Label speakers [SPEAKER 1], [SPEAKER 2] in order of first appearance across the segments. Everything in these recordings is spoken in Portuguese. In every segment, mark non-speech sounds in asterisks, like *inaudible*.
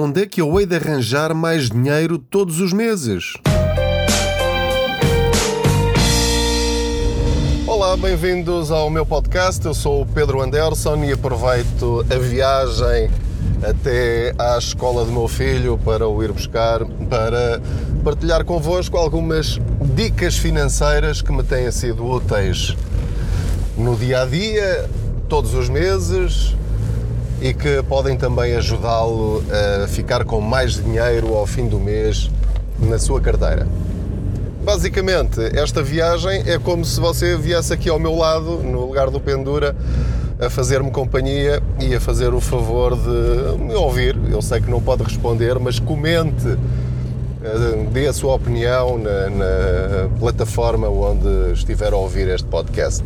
[SPEAKER 1] onde é que eu hei de arranjar mais dinheiro todos os meses? Olá, bem-vindos ao meu podcast. Eu sou o Pedro Anderson e aproveito a viagem até à escola do meu filho para o ir buscar, para partilhar convosco algumas dicas financeiras que me têm sido úteis no dia a dia, todos os meses e que podem também ajudá-lo a ficar com mais dinheiro ao fim do mês na sua carteira. Basicamente, esta viagem é como se você viesse aqui ao meu lado, no lugar do Pendura, a fazer-me companhia e a fazer o favor de me ouvir. Eu sei que não pode responder, mas comente, dê a sua opinião na, na plataforma onde estiver a ouvir este podcast.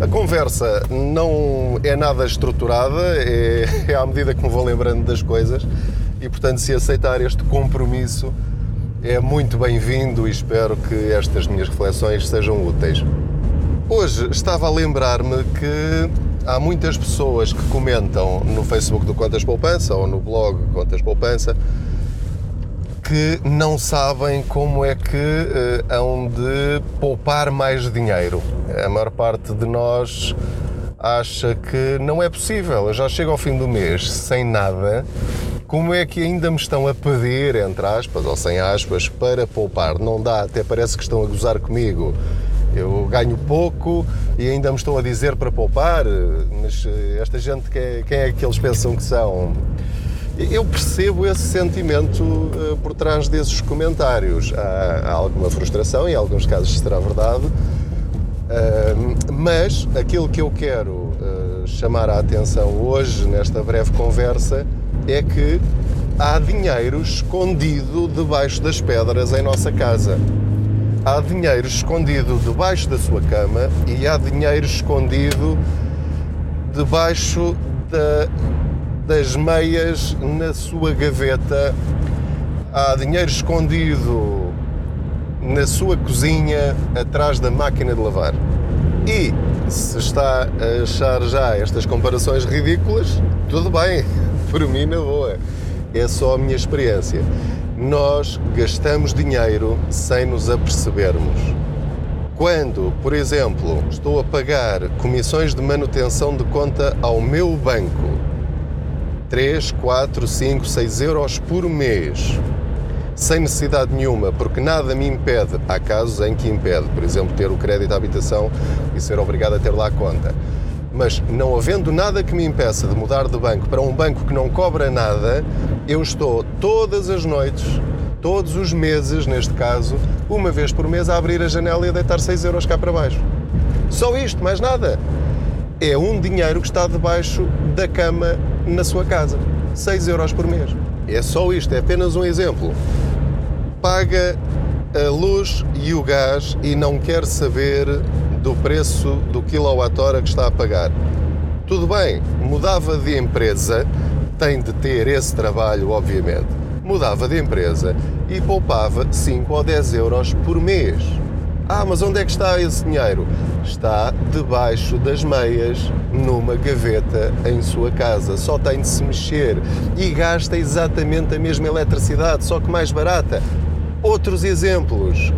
[SPEAKER 1] A conversa não é nada estruturada, é, *laughs* é à medida que me vou lembrando das coisas e, portanto, se aceitar este compromisso, é muito bem-vindo e espero que estas minhas reflexões sejam úteis. Hoje estava a lembrar-me que há muitas pessoas que comentam no Facebook do Contas Poupança ou no blog Contas Poupança que não sabem como é que uh, hão de poupar mais dinheiro. A maior parte de nós acha que não é possível. Eu já chego ao fim do mês sem nada. Como é que ainda me estão a pedir, entre aspas ou sem aspas, para poupar? Não dá, até parece que estão a gozar comigo. Eu ganho pouco e ainda me estão a dizer para poupar, mas eh, esta gente, é, quem é que eles pensam que são? Eu percebo esse sentimento uh, por trás desses comentários. Há, há, alguma frustração, em alguns casos será verdade, uh, mas aquilo que eu quero uh, chamar a atenção hoje, nesta breve conversa, é que há dinheiro escondido debaixo das pedras em nossa casa. Há dinheiro escondido debaixo da sua cama e há dinheiro escondido debaixo da das meias na sua gaveta, há dinheiro escondido na sua cozinha atrás da máquina de lavar. E se está a achar já estas comparações ridículas, tudo bem, *laughs* por mim na boa. É só a minha experiência. Nós gastamos dinheiro sem nos apercebermos. Quando, por exemplo, estou a pagar comissões de manutenção de conta ao meu banco 3, 4, 5, 6 euros por mês, sem necessidade nenhuma, porque nada me impede, há casos em que impede, por exemplo, ter o crédito à habitação e ser obrigado a ter lá a conta. Mas não havendo nada que me impeça de mudar de banco para um banco que não cobra nada, eu estou todas as noites, todos os meses, neste caso, uma vez por mês, a abrir a janela e a deitar 6 euros cá para baixo. Só isto, mais nada. É um dinheiro que está debaixo da cama na sua casa. 6 euros por mês. É só isto, é apenas um exemplo. Paga a luz e o gás e não quer saber do preço do quilowatt-hora que está a pagar. Tudo bem, mudava de empresa, tem de ter esse trabalho, obviamente. Mudava de empresa e poupava 5 ou 10 euros por mês. Ah, mas onde é que está esse dinheiro? Está debaixo das meias, numa gaveta em sua casa. Só tem de se mexer e gasta exatamente a mesma eletricidade, só que mais barata. Outros exemplos.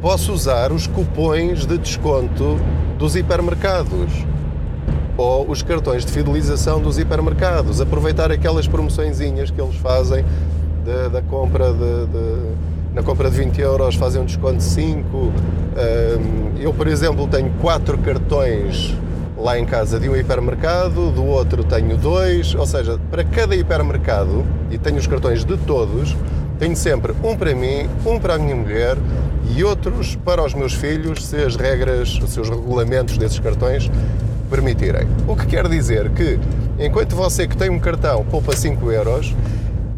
[SPEAKER 1] Posso usar os cupões de desconto dos hipermercados ou os cartões de fidelização dos hipermercados. Aproveitar aquelas promoçõezinhas que eles fazem da, compra de, de na compra de 20 euros fazem um desconto de 5. Eu, por exemplo, tenho quatro cartões lá em casa de um hipermercado, do outro tenho dois, ou seja, para cada hipermercado, e tenho os cartões de todos, tenho sempre um para mim, um para a minha mulher e outros para os meus filhos, se as regras, se os regulamentos desses cartões permitirem. O que quer dizer que, enquanto você que tem um cartão poupa 5 euros,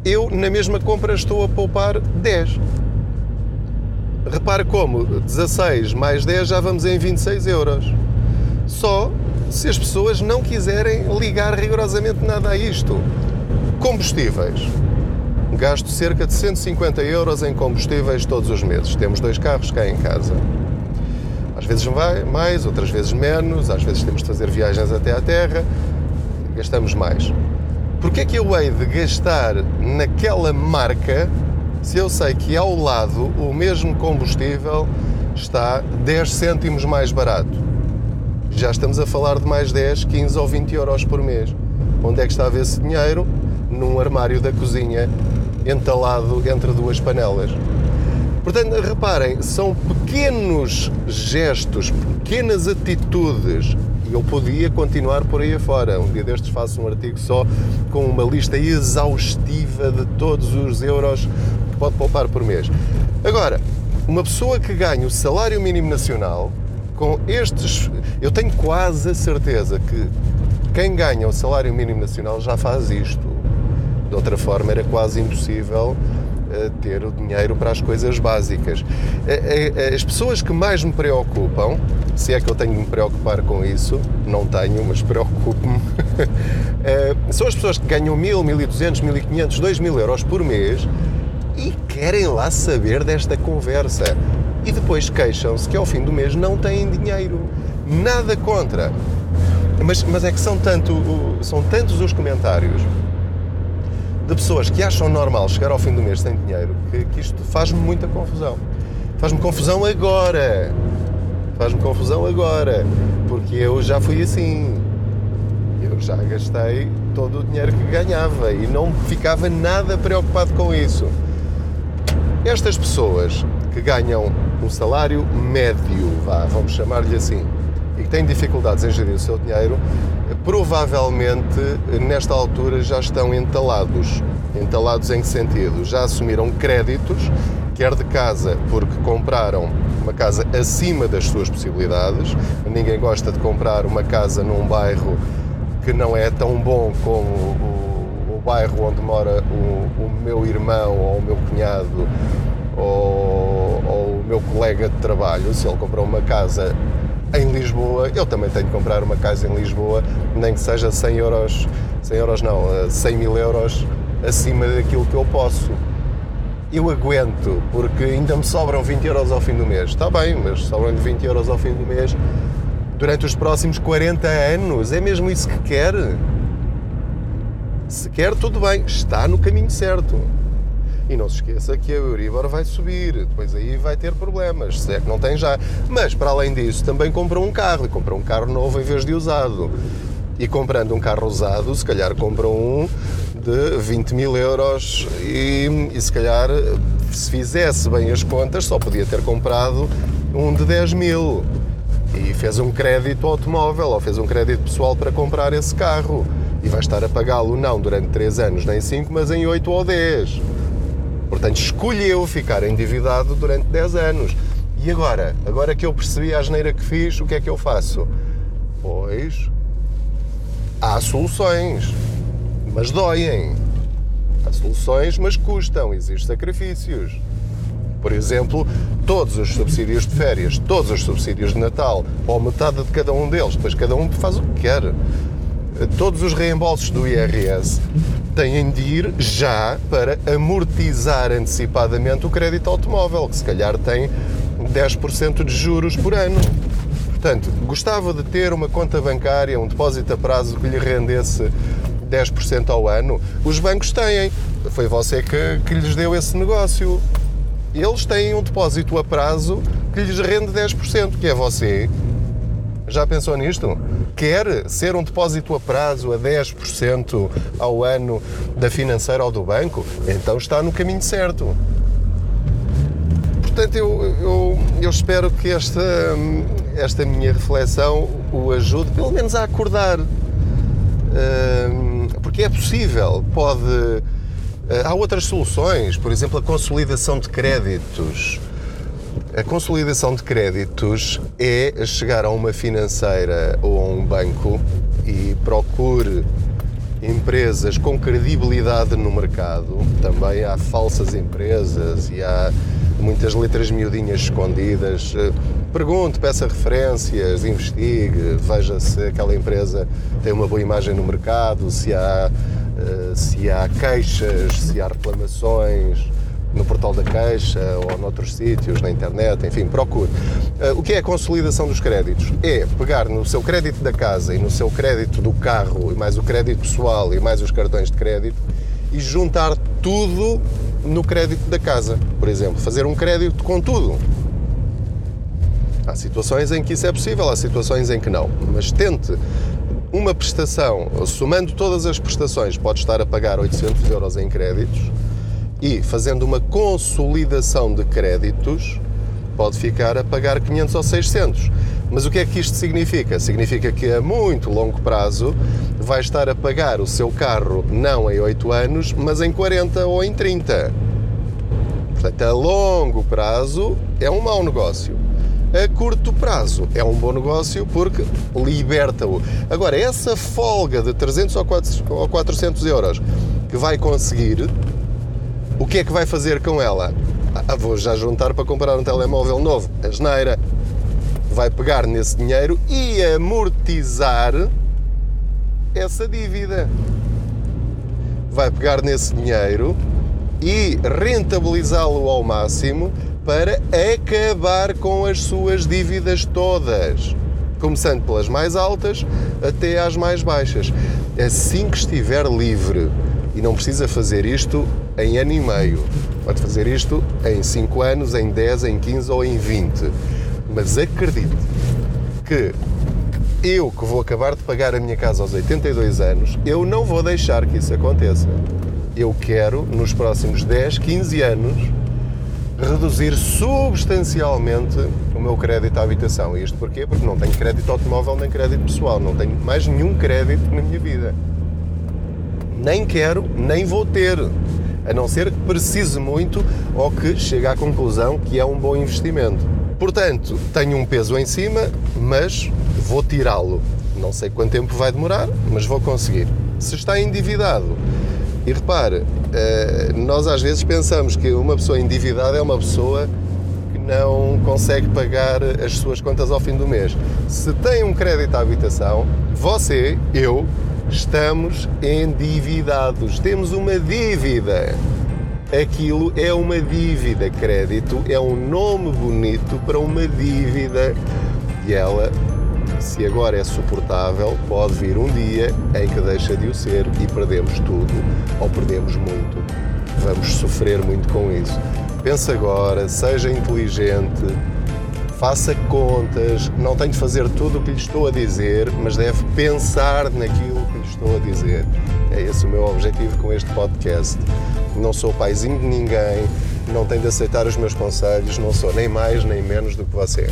[SPEAKER 1] eu na mesma compra estou a poupar 10. Repare como 16 mais 10 já vamos em 26 euros. Só se as pessoas não quiserem ligar rigorosamente nada a isto. Combustíveis. Gasto cerca de 150 euros em combustíveis todos os meses. Temos dois carros cá em casa. Às vezes vai mais, outras vezes menos, às vezes temos de fazer viagens até à terra, gastamos mais. Porque é que eu hei de gastar naquela marca se eu sei que ao lado o mesmo combustível está 10 cêntimos mais barato? Já estamos a falar de mais 10, 15 ou 20 euros por mês. Onde é que está a ver esse dinheiro? Num armário da cozinha, entalado entre duas panelas. Portanto, reparem, são pequenos gestos, pequenas atitudes e eu podia continuar por aí afora. Um dia destes faço um artigo só com uma lista exaustiva de todos os euros pode poupar por mês. Agora, uma pessoa que ganha o salário mínimo nacional, com estes. Eu tenho quase a certeza que quem ganha o salário mínimo nacional já faz isto. De outra forma, era quase impossível ter o dinheiro para as coisas básicas. As pessoas que mais me preocupam, se é que eu tenho de me preocupar com isso, não tenho, mas preocupo-me, *laughs* são as pessoas que ganham 1000, 1200, 1500, 2000 euros por mês querem lá saber desta conversa. E depois queixam-se que ao fim do mês não têm dinheiro. Nada contra. Mas, mas é que são, tanto, são tantos os comentários de pessoas que acham normal chegar ao fim do mês sem dinheiro, que, que isto faz-me muita confusão. Faz-me confusão agora. Faz-me confusão agora. Porque eu já fui assim. Eu já gastei todo o dinheiro que ganhava e não ficava nada preocupado com isso. Estas pessoas que ganham um salário médio, vá, vamos chamar-lhe assim, e que têm dificuldades em gerir o seu dinheiro, provavelmente nesta altura já estão entalados. Entalados em que sentido? Já assumiram créditos, quer de casa, porque compraram uma casa acima das suas possibilidades. Ninguém gosta de comprar uma casa num bairro que não é tão bom como bairro onde mora o, o, meu irmão ou o meu cunhado ou, ou o meu colega de trabalho. Se ele comprou uma casa em Lisboa, eu também tenho que comprar uma casa em Lisboa, nem que seja 100 euros, 100 euros não, 100 mil euros acima daquilo que eu posso. Eu aguento, porque ainda me sobram 20 euros ao fim do mês. Está bem, mas sobram 20 euros ao fim do mês durante os próximos 40 anos. É mesmo isso que quer? Se quer, tudo bem, está no caminho certo. E não se esqueça que a Euribor vai subir, depois aí vai ter problemas, se é que não tem já. Mas, para além disso, também comprou um carro, e comprou um carro novo em vez de usado. E comprando um carro usado, se calhar comprou um de 20 mil euros e, e se calhar, se fizesse bem as contas, só podia ter comprado um de 10 mil. E fez um crédito automóvel ou fez um crédito pessoal para comprar esse carro. E vai estar a pagá-lo não durante 3 anos nem 5, mas em 8 ou 10. Portanto, escolheu ficar endividado durante 10 anos. E agora? Agora que eu percebi a asneira que fiz, o que é que eu faço? Pois, há soluções, mas doem. Há soluções, mas custam, existem sacrifícios. Por exemplo, todos os subsídios de férias, todos os subsídios de Natal, ou metade de cada um deles, depois cada um faz o que quer. Todos os reembolsos do IRS têm de ir já para amortizar antecipadamente o crédito automóvel, que se calhar tem 10% de juros por ano. Portanto, gostava de ter uma conta bancária, um depósito a prazo que lhe rendesse 10% ao ano. Os bancos têm. Foi você que, que lhes deu esse negócio. Eles têm um depósito a prazo que lhes rende 10%, que é você. Já pensou nisto? quer ser um depósito a prazo a 10% ao ano da financeira ou do banco, então está no caminho certo. Portanto, eu, eu, eu espero que esta, esta minha reflexão o ajude, pelo menos, a acordar. Porque é possível, pode. Há outras soluções, por exemplo, a consolidação de créditos a consolidação de créditos é chegar a uma financeira ou a um banco e procure empresas com credibilidade no mercado. Também há falsas empresas e há muitas letras miudinhas escondidas. Pergunte, peça referências, investigue, veja se aquela empresa tem uma boa imagem no mercado, se há, eh, se há queixas, se há reclamações no portal da Caixa ou noutros sítios, na internet, enfim, procure. Uh, o que é a consolidação dos créditos? É pegar no seu crédito da casa e no seu crédito do carro, e mais o crédito pessoal e mais os cartões de crédito, e juntar tudo no crédito da casa, por exemplo. Fazer um crédito com tudo. Há situações em que isso é possível, há situações em que não. Mas tente uma prestação, somando todas as prestações, pode estar a pagar 800 euros em créditos e fazendo uma consolidação de créditos, pode ficar a pagar 500 ou 600. Mas o que é que isto significa? Significa que a muito longo prazo vai estar a pagar o seu carro não em 8 anos, mas em 40 ou em 30. Portanto, a longo prazo é um mau negócio. A curto prazo é um bom negócio porque liberta-o. Agora, essa folga de 300 ou 400 euros que vai conseguir o que é que vai fazer com ela? Ah, vou já juntar para comprar um telemóvel novo. A geneira vai pegar nesse dinheiro e amortizar essa dívida. Vai pegar nesse dinheiro e rentabilizá-lo ao máximo para acabar com as suas dívidas todas, começando pelas mais altas até às mais baixas. Assim que estiver livre e não precisa fazer isto em ano e meio. Pode fazer isto em 5 anos, em 10, em 15 ou em 20. Mas acredite que eu, que vou acabar de pagar a minha casa aos 82 anos, eu não vou deixar que isso aconteça. Eu quero, nos próximos 10, 15 anos, reduzir substancialmente o meu crédito à habitação. Isto porquê? Porque não tenho crédito automóvel nem crédito pessoal, não tenho mais nenhum crédito na minha vida nem quero, nem vou ter. A não ser que precise muito ou que chegue à conclusão que é um bom investimento. Portanto, tenho um peso em cima, mas vou tirá-lo. Não sei quanto tempo vai demorar, mas vou conseguir. Se está endividado, e repare, eh, nós às vezes pensamos que uma pessoa endividada é uma pessoa que não consegue pagar as suas contas ao fim do mês. Se tem um crédito à habitação, você, eu, estamos endividados, temos uma dívida. Aquilo é uma dívida. Crédito é um nome bonito para uma dívida e ela, se agora é suportável, pode vir um dia em que deixa de o ser e perdemos tudo ou perdemos muito. Vamos sofrer muito com isso. Pense agora, seja inteligente, faça contas, não tem de fazer tudo o que lhe estou a dizer, mas deve pensar naquilo estou a dizer. É esse o meu objetivo com este podcast. Não sou paizinho de ninguém, não tenho de aceitar os meus conselhos, não sou nem mais nem menos do que você.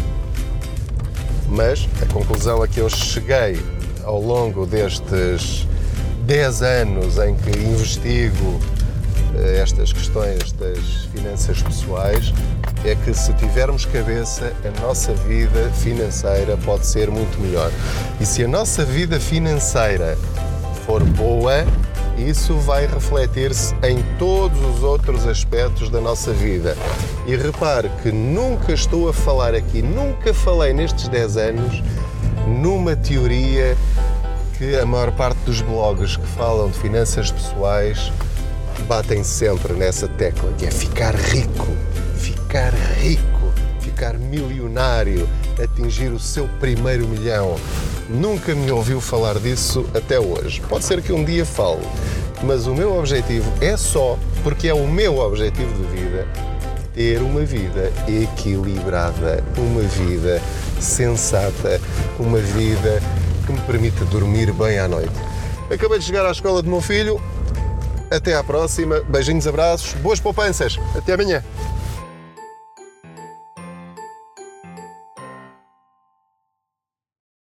[SPEAKER 1] Mas a conclusão a que eu cheguei ao longo destes 10 anos em que investigo eh, estas questões das finanças pessoais é que se tivermos cabeça, a nossa vida financeira pode ser muito melhor. E se a nossa vida financeira for boa, isso vai refletir-se em todos os outros aspectos da nossa vida. E repare que nunca estou a falar aqui, nunca falei nestes 10 anos numa teoria que a maior parte dos blogs que falam de finanças pessoais batem sempre nessa tecla, que é ficar rico ficar rico, ficar milionário, atingir o seu primeiro milhão. Nunca me ouviu falar disso até hoje. Pode ser que um dia fale, mas o meu objetivo é só, porque é o meu objetivo de vida, ter uma vida equilibrada, uma vida sensata, uma vida que me permita dormir bem à noite. Acabei de chegar à escola do meu filho. Até à próxima. Beijinhos, abraços, boas poupanças. Até amanhã.